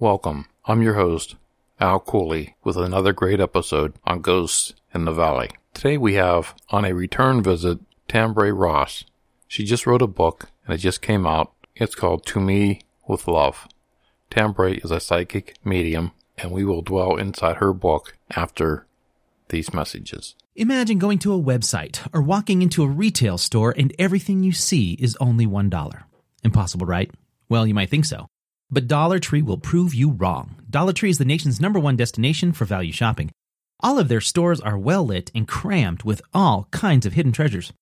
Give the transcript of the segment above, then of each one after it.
Welcome. I'm your host, Al Cooley, with another great episode on Ghosts in the Valley. Today we have on a return visit Tambra Ross. She just wrote a book and it just came out. It's called To Me with Love. Tambra is a psychic medium and we will dwell inside her book after these messages. Imagine going to a website or walking into a retail store and everything you see is only $1. Impossible, right? Well, you might think so. But Dollar Tree will prove you wrong. Dollar Tree is the nation's number one destination for value shopping. All of their stores are well lit and crammed with all kinds of hidden treasures.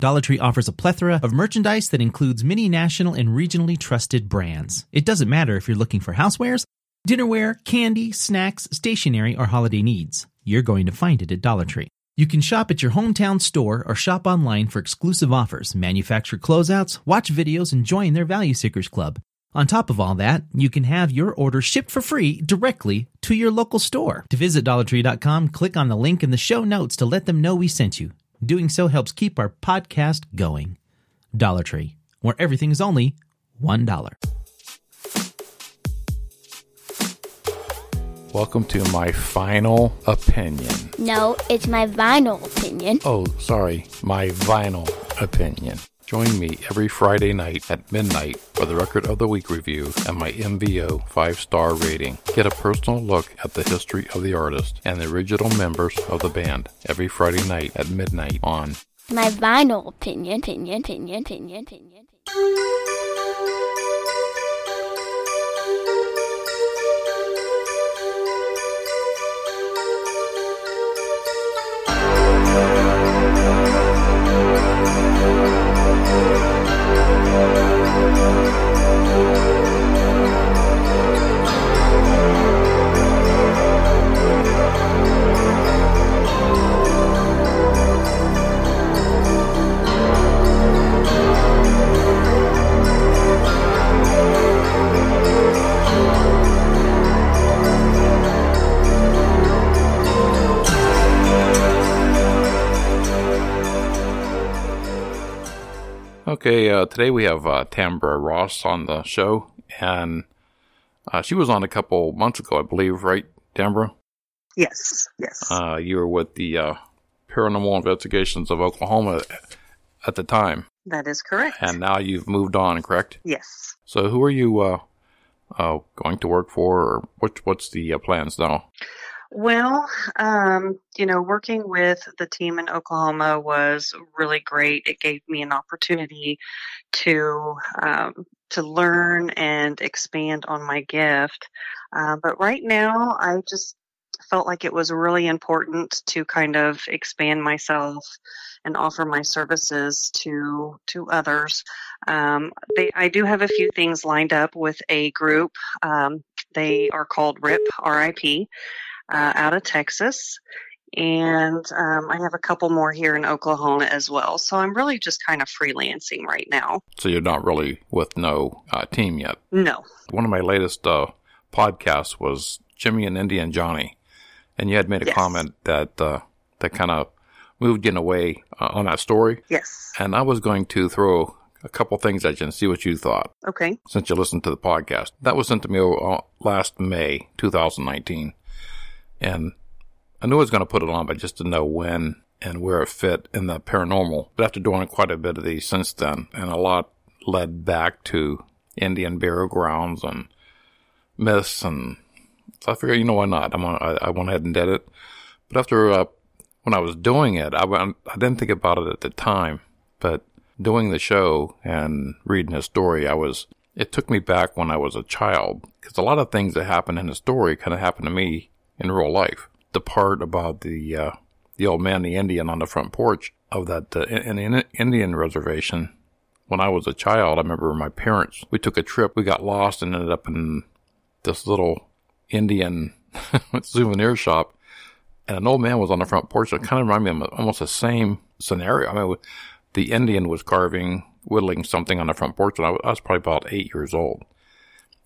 Dollar Tree offers a plethora of merchandise that includes many national and regionally trusted brands. It doesn't matter if you're looking for housewares, dinnerware, candy, snacks, stationery, or holiday needs. You're going to find it at Dollar Tree. You can shop at your hometown store or shop online for exclusive offers, manufacturer closeouts, watch videos, and join their Value Seekers Club. On top of all that, you can have your order shipped for free directly to your local store. To visit dollartree.com, click on the link in the show notes to let them know we sent you. Doing so helps keep our podcast going. Dollar Tree, where everything is only $1. Welcome to my final opinion. No, it's my vinyl opinion. Oh, sorry, my vinyl opinion. Join me every Friday night at midnight for the Record of the Week review and my MVO 5 star rating. Get a personal look at the history of the artist and the original members of the band every Friday night at midnight on My vinyl opinion, opinion, opinion, opinion, opinion. Okay, uh, today we have uh, Tambra Ross on the show, and uh, she was on a couple months ago, I believe, right, Tambra? Yes, yes. Uh, you were with the uh, Paranormal Investigations of Oklahoma at the time, that is correct. and now you've moved on, correct? yes. So, who are you uh, uh, going to work for, or what, what's the uh, plans now? Well, um, you know, working with the team in Oklahoma was really great. It gave me an opportunity to um, to learn and expand on my gift. Uh, but right now, I just felt like it was really important to kind of expand myself and offer my services to to others. Um, they, I do have a few things lined up with a group. Um, they are called RIP RIP uh, out of Texas. And um, I have a couple more here in Oklahoma as well. So I'm really just kind of freelancing right now. So, you're not really with no uh, team yet. No. One of my latest uh, podcasts was Jimmy and Indy and Johnny, and you had made a Yes. comment that uh, that kind of moved you in a way uh, on that story, Yes. and I was going to throw a couple things at you and see what you thought Okay. since you listened to the podcast. That was sent to me uh, last May 2019, and I knew I was going to put it on, but just to know when and where it fit in the paranormal. But after doing quite a bit of these since then, and a lot led back to Indian burial grounds and myths and so I figured, you know, why not? I'm I, I went ahead and did it. But after, uh, when I was doing it, I, went, I didn't think about it at the time, but doing the show and reading his story, I was, it took me back when I was a child because a lot of things that happened in the story kind of happened to me in real life. The part about the, uh, the old man, the Indian on the front porch of that, uh, in, in Indian reservation. When I was a child, I remember my parents, we took a trip, we got lost and ended up in this little Indian souvenir shop and an old man was on the front porch. It kind of reminded me of almost the same scenario. I mean, the Indian was carving, whittling something on the front porch, and I was, I was probably about eight years old.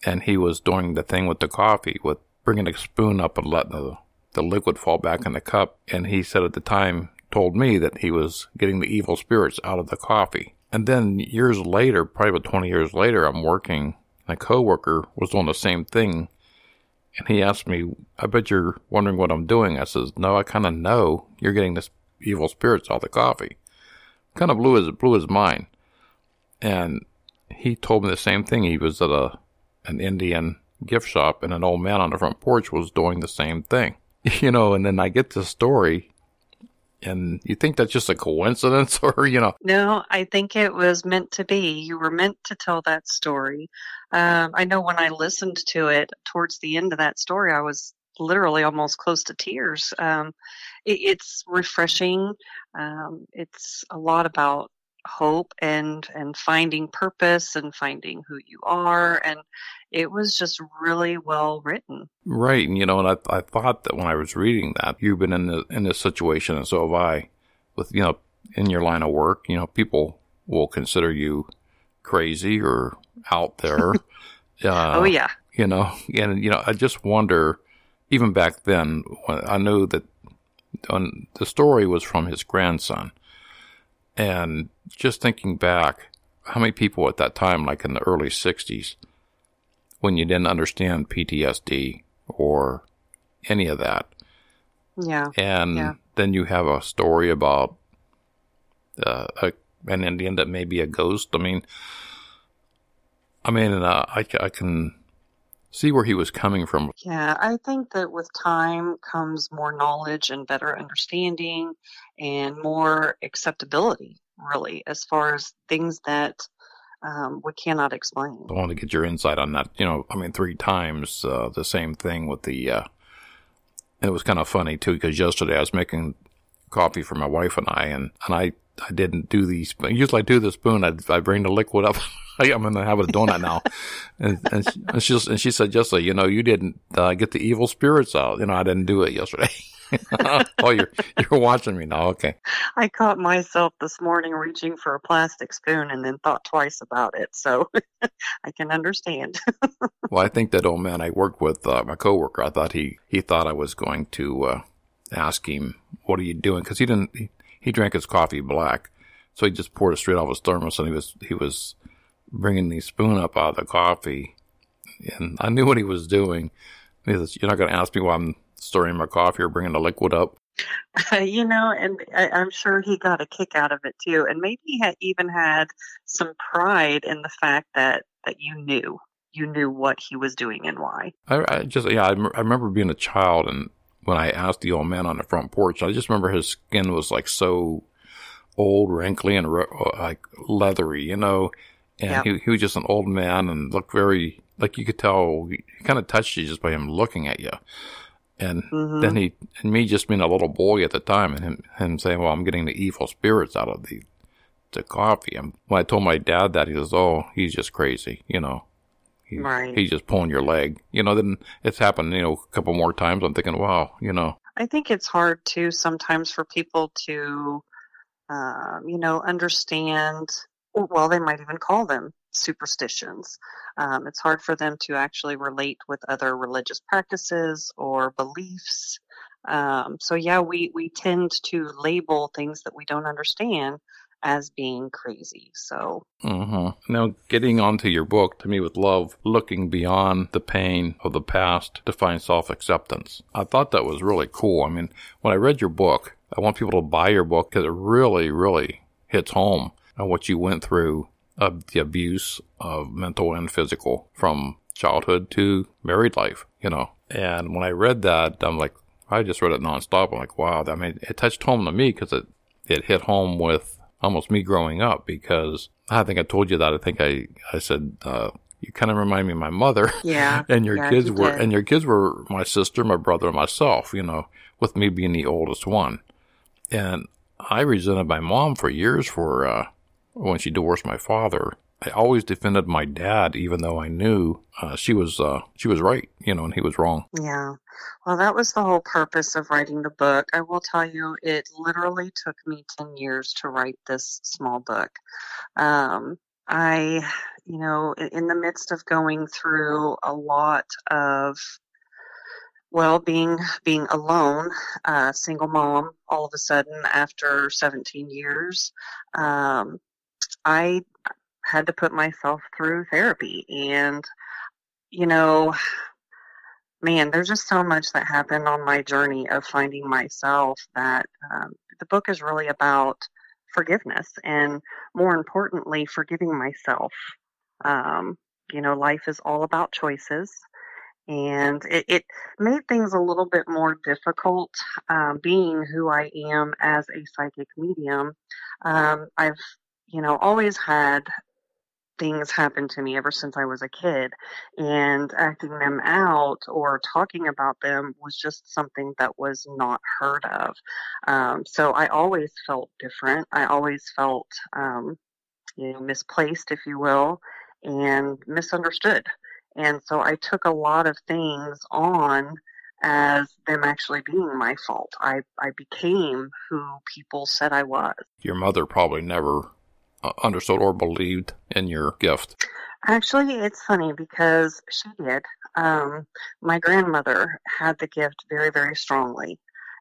And he was doing the thing with the coffee, with bringing a spoon up and letting the, the liquid fall back in the cup. And he said at the time, told me that he was getting the evil spirits out of the coffee. And then years later, probably about 20 years later, I'm working, and a coworker was doing the same thing and he asked me, I bet you're wondering what I'm doing. I says, no, I kind of know you're getting this evil spirits out of the coffee. Kind of blew his, blew his mind. And he told me the same thing. He was at a, an Indian gift shop and an old man on the front porch was doing the same thing. You know, and then I get the story and you think that's just a coincidence or, you know? No, I think it was meant to be. You were meant to tell that story. Um, I know when I listened to it towards the end of that story, I was literally almost close to tears. Um, it, it's refreshing. Um, it's a lot about hope and and finding purpose and finding who you are and it was just really well written. Right and you know and I, I thought that when i was reading that you've been in the, in this situation and so have i with you know in your line of work you know people will consider you crazy or out there uh, oh yeah. you know and you know i just wonder even back then when i knew that the story was from his grandson and just thinking back, how many people at that time, like in the early 60s, when you didn't understand PTSD or any of that. Yeah. And yeah. then you have a story about uh, a, an Indian that may be a ghost. I mean, I mean, uh, I, I can see where he was coming from. Yeah, I think that with time comes more knowledge and better understanding and more acceptability, really, as far as things that um, we cannot explain. I want to get your insight on that. You know, I mean, three times uh, the same thing with the. Uh, it was kind of funny too because yesterday I was making coffee for my wife and I, and and I I didn't do the spoon. Usually I do the spoon. I I bring the liquid up. I'm going to have a donut now. and, and, she, and, she, and she said, Jessica, you know, you didn't uh, get the evil spirits out. You know, I didn't do it yesterday. oh, you're, you're watching me now. Okay. I caught myself this morning reaching for a plastic spoon and then thought twice about it. So I can understand. well, I think that old man I worked with, uh, my coworker, I thought he, he thought I was going to, uh, ask him, what are you doing? Cause he didn't, he, he drank his coffee black. So he just poured it straight off his thermos and he was, he was, bringing the spoon up out of the coffee. And I knew what he was doing. He says, You're not going to ask me why I'm stirring my coffee or bringing the liquid up. Uh, you know, and I, am sure he got a kick out of it too. And maybe he had even had some pride in the fact that, that you knew. You knew what he was doing and why. I, I just, yeah, I, I remember being a child and when I asked the old man on the front porch, I just remember his skin was like so old, wrinkly, and like leathery, you know and yep. he, he was just an old man and looked very like you could tell he kind of touched you just by him looking at you and mm-hmm. then he and me just being a little boy at the time and him, him saying well i'm getting the evil spirits out of the the coffee and when i told my dad that he says oh he's just crazy you know he, right. he's just pulling your leg you know then it's happened you know a couple more times i'm thinking wow you know i think it's hard too sometimes for people to um, you know understand well, they might even call them superstitions. Um, it's hard for them to actually relate with other religious practices or beliefs. Um, so yeah, we, we tend to label things that we don't understand as being crazy. So mm-hmm. now getting onto your book to me with love, looking beyond the pain of the past to find self acceptance. I thought that was really cool. I mean, when I read your book, I want people to buy your book because it really, really hits home on what you went through of the abuse of mental and physical from childhood to married life, you know. And when I read that, I'm like, I just read it nonstop. I'm like, wow, I mean, it touched home to me because it, it hit home with almost me growing up because I think I told you that. I think I, I said, uh, you kind of remind me of my mother. Yeah. and your yeah, kids you were, did. and your kids were my sister, my brother, and myself, you know, with me being the oldest one. And I resented my mom for years for, uh, when she divorced my father. I always defended my dad, even though I knew, uh, she was, uh, she was right, you know, and he was wrong. Yeah. Well, that was the whole purpose of writing the book. I will tell you, it literally took me 10 years to write this small book. Um, I, you know, in, in the midst of going through a lot of, well, being being alone, uh, single mom, all of a sudden after 17 years, um, I had to put myself through therapy, and you know, man, there's just so much that happened on my journey of finding myself that um, the book is really about forgiveness and more importantly, forgiving myself. Um, you know, life is all about choices. And it, it made things a little bit more difficult um, being who I am as a psychic medium. Um, I've, you know, always had things happen to me ever since I was a kid, and acting them out or talking about them was just something that was not heard of. Um, so I always felt different. I always felt, um, you know, misplaced, if you will, and misunderstood. And so I took a lot of things on as them actually being my fault. I, I became who people said I was. Your mother probably never understood or believed in your gift. Actually, it's funny because she did. Um, my grandmother had the gift very, very strongly.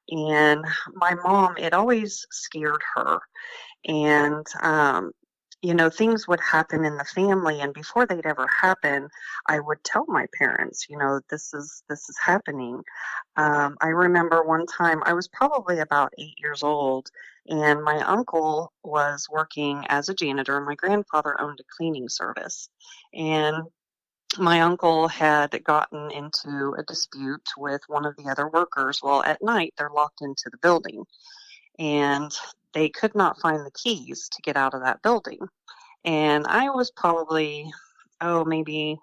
And my mom, it always scared her. And, um, you know, things would happen in the family, and before they'd ever happen, I would tell my parents, you know, this is this is happening. Um, I remember one time I was probably about eight years old, and my uncle was working as a janitor. and My grandfather owned a cleaning service, and my uncle had gotten into a dispute with one of the other workers. Well, at night they're locked into the building, and they could not find the keys to get out of that building. And I was probably, oh, maybe,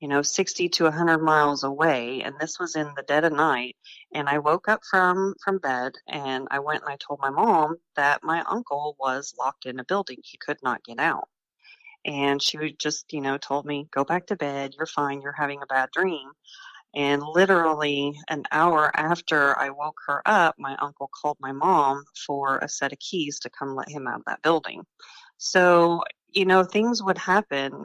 you know, 60 to 100 miles away. And this was in the dead of night. And I woke up from, from bed and I went and I told my mom that my uncle was locked in a building. He could not get out. And she just, you know, told me, go back to bed. You're fine. You're having a bad dream. And literally an hour after I woke her up, my uncle called my mom for a set of keys to come let him out of that building. So, you know, things would happen,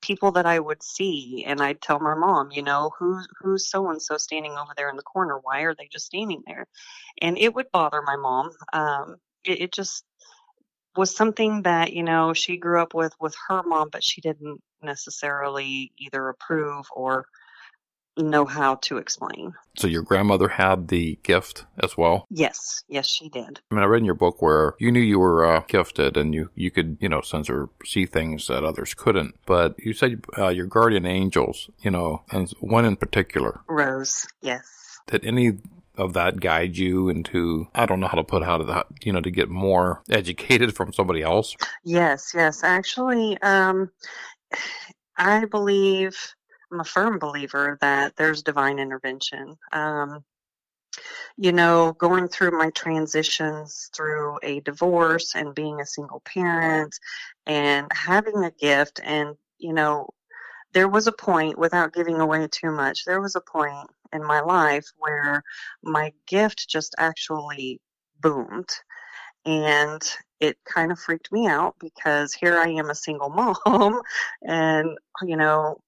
people that I would see, and I'd tell my mom, you know, who's who's so and so standing over there in the corner? Why are they just standing there? And it would bother my mom. Um, it, it just was something that you know she grew up with with her mom, but she didn't necessarily either approve or know how to explain. So your grandmother had the gift as well. Yes, yes, she did. I mean, I read in your book where you knew you were uh, gifted and you, you could, you know, sense or see things that others couldn't. But you said uh, your guardian angels, you know, and one in particular. Rose, yes. Did any of that guide you into, I don't know how to put how to that, you know, to get more educated from somebody else? Yes, yes. Actually, um, I believe, I'm a firm believer that there's divine intervention. Um, you know, going through my transitions through a divorce and being a single parent and having a gift and, you know, there was a point without giving away too much, there was a point in my life where my gift just actually boomed. And it kind of freaked me out because here I am a single mom and, you know,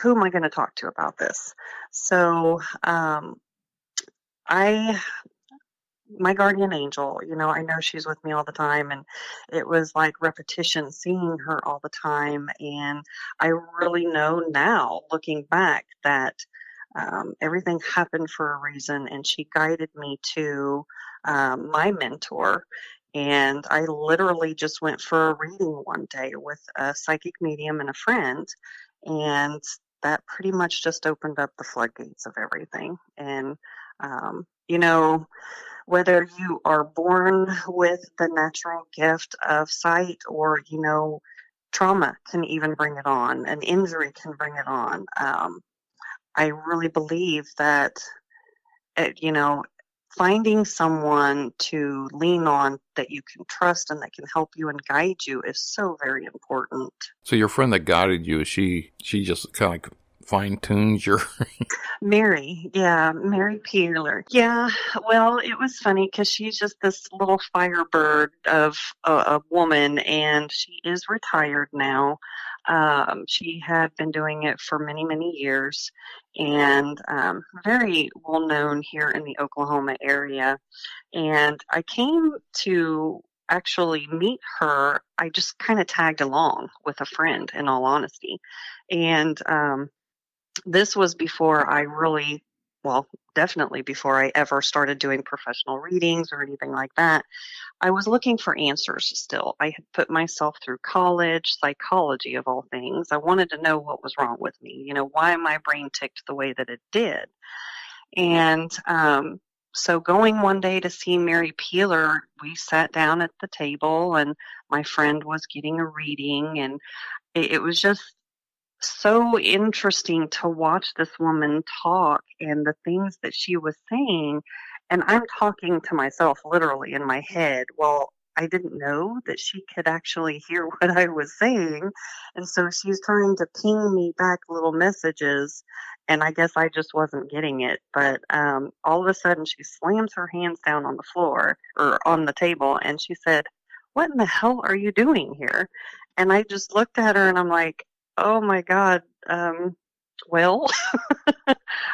who am I going to talk to about this? So, um, I, my guardian angel, you know, I know she's with me all the time, and it was like repetition seeing her all the time. And I really know now, looking back, that um, everything happened for a reason, and she guided me to um, my mentor. And I literally just went for a reading one day with a psychic medium and a friend. And that pretty much just opened up the floodgates of everything. And, um, you know, whether you are born with the natural gift of sight or, you know, trauma can even bring it on, an injury can bring it on. Um, I really believe that, it, you know, finding someone to lean on that you can trust and that can help you and guide you is so very important. So your friend that guided you, she she just kind of fine tunes your Mary, yeah, Mary Peeler. Yeah, well, it was funny because she's just this little firebird of a, a woman, and she is retired now. Um, she had been doing it for many, many years, and um, very well known here in the Oklahoma area. And I came to actually meet her. I just kind of tagged along with a friend, in all honesty, and um, this was before I really, well, definitely before I ever started doing professional readings or anything like that. I was looking for answers still. I had put myself through college, psychology of all things. I wanted to know what was wrong with me, you know, why my brain ticked the way that it did. And um, so going one day to see Mary Peeler, we sat down at the table and my friend was getting a reading and it, it was just so interesting to watch this woman talk and the things that she was saying. And I'm talking to myself literally in my head. Well, I didn't know that she could actually hear what I was saying. And so she's trying to ping me back little messages. And I guess I just wasn't getting it. But um, all of a sudden, she slams her hands down on the floor or on the table and she said, What in the hell are you doing here? And I just looked at her and I'm like, oh my god um well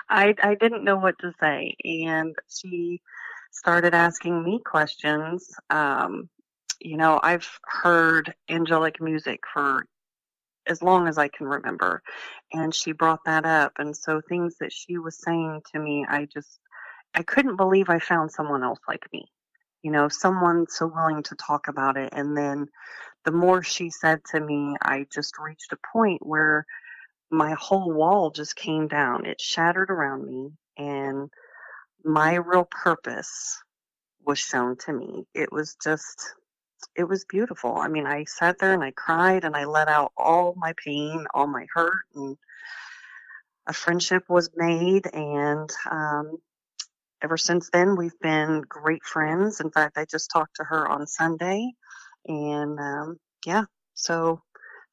i i didn't know what to say and she started asking me questions um you know i've heard angelic music for as long as i can remember and she brought that up and so things that she was saying to me i just i couldn't believe i found someone else like me you know someone so willing to talk about it and then the more she said to me, I just reached a point where my whole wall just came down. It shattered around me, and my real purpose was shown to me. It was just, it was beautiful. I mean, I sat there and I cried and I let out all my pain, all my hurt, and a friendship was made. And um, ever since then, we've been great friends. In fact, I just talked to her on Sunday and um, yeah, so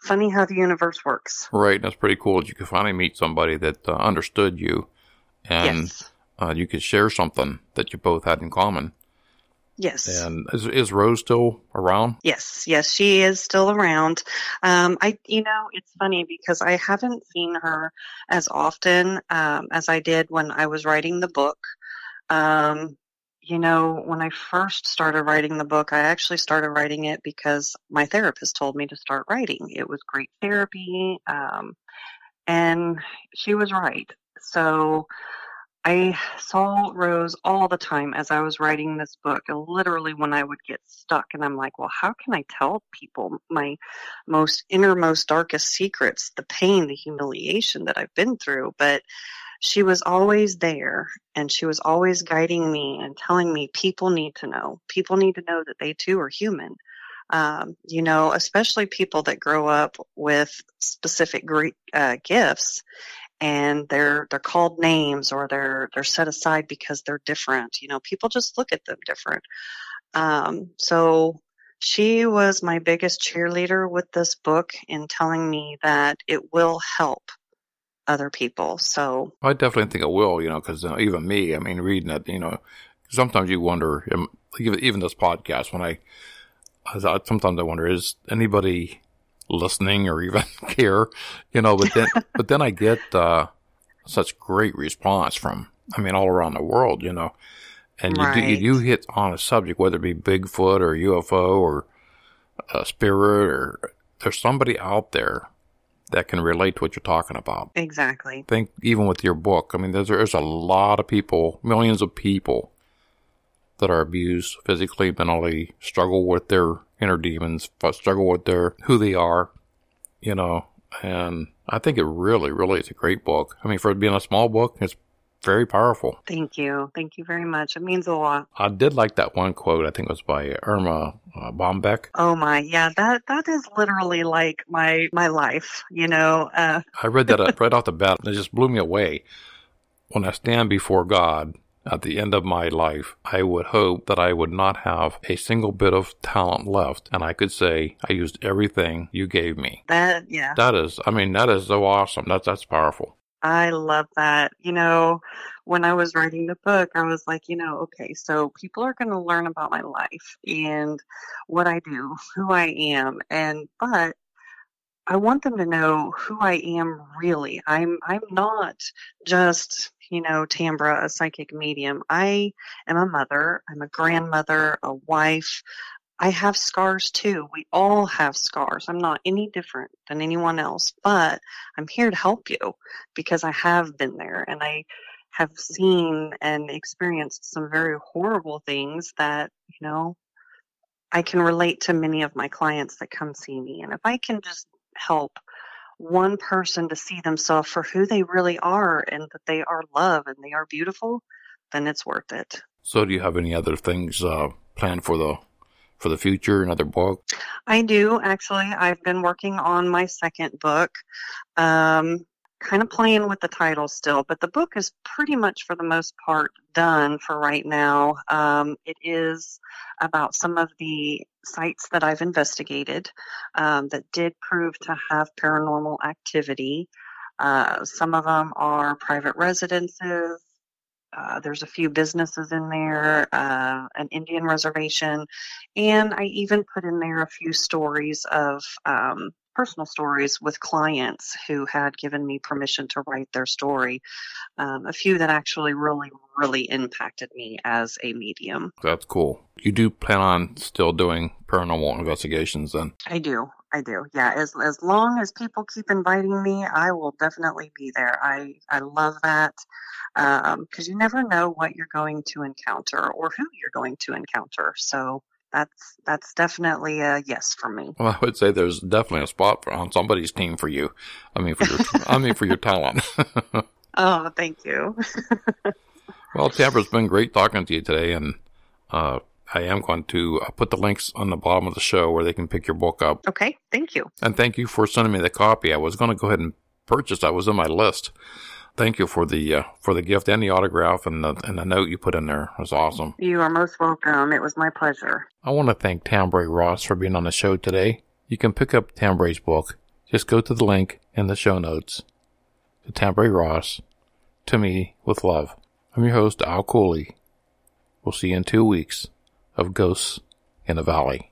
funny how the universe works. Right, that's pretty cool that you could finally meet somebody that uh, understood you, and yes. uh, you could share something that you both had in common. Yes. And is, is Rose still around? Yes, yes, she is still around. Um, I, you know, it's funny because I haven't seen her as often um, as I did when I was writing the book. Um, you know, when I first started writing the book, I actually started writing it because my therapist told me to start writing. It was great therapy, um, and she was right. So I saw Rose all the time as I was writing this book. Literally, when I would get stuck, and I'm like, well, how can I tell people my most innermost, darkest secrets, the pain, the humiliation that I've been through? But she was always there and she was always guiding me and telling me people need to know. People need to know that they too are human. Um, you know, especially people that grow up with specific uh, gifts and they're they're called names or they're they're set aside because they're different. You know, people just look at them different. Um, so she was my biggest cheerleader with this book in telling me that it will help other people. So I definitely think it will, you know, because uh, even me, I mean, reading it, you know, sometimes you wonder, even this podcast, when I, sometimes I wonder, is anybody listening or even care, you know, but then, but then I get, uh, such great response from, I mean, all around the world, you know, and right. you, do, you do hit on a subject, whether it be Bigfoot or UFO or a spirit or there's somebody out there that can relate to what you're talking about. Exactly. I think even with your book, I mean, there's, there's a lot of people, millions of people that are abused physically, mentally, struggle with their inner demons, struggle with their who they are, you know, and I think it really, really is a great book. I mean, for it being a small book, it's very powerful. Thank you. Thank you very much. It means a lot. I did like that one quote. I think it was by Erma uh, Bombeck. Oh my, yeah, that that is literally like my my life. You know, uh, I read that right off the bat, and it just blew me away. When I stand before God at the end of my life, I would hope that I would not have a single bit of talent left, and I could say I used everything you gave me. that yeah. That is, I mean, that is so awesome. That's that's powerful. I love that. You know, when I was writing the book, I was like, you know, okay, so people are going to learn about my life and what I do, who I am, and but I want them to know who I am really. I'm I'm not just, you know, Tambra, a psychic medium. I am a mother, I'm a grandmother, a wife. I have scars too. We all have scars. I'm not any different than anyone else, but I'm here to help you because I have been there and I have seen and experienced some very horrible things that, you know, I can relate to many of my clients that come see me. And if I can just help one person to see themselves for who they really are and that they are love and they are beautiful, then it's worth it. So, do you have any other things uh, planned for the for the future? Another book? I do actually. I've been working on my second book. Um, kind of playing with the title still, but the book is pretty much for the most part done for right now. Um, it is about some of the sites that I've investigated um, that did prove to have paranormal activity. Uh, some of them are private residences. Uh, there's a few businesses in there, uh, an Indian reservation, and I even put in there a few stories of um, personal stories with clients who had given me permission to write their story. Um, a few that actually really, really impacted me as a medium. That's cool. You do plan on still doing paranormal investigations then? I do. I do. Yeah. As as long as people keep inviting me, I will definitely be there. I I love that because um, you never know what you're going to encounter or who you're going to encounter. So that's that's definitely a yes for me. Well, I would say there's definitely a spot for, on somebody's team for you. I mean, for your, I mean, for your talent. oh, thank you. well, Tambra, it's been great talking to you today, and uh, I am going to uh, put the links on the bottom of the show where they can pick your book up. Okay, thank you. And thank you for sending me the copy. I was going to go ahead and purchase. I was on my list. Thank you for the uh, for the gift and the autograph and the and the note you put in there. It was awesome. You are most welcome. It was my pleasure. I want to thank Tambra Ross for being on the show today. You can pick up Tambra's book. Just go to the link in the show notes. To Tambra Ross, to me with love. I'm your host Al Cooley. We'll see you in two weeks of Ghosts in the Valley.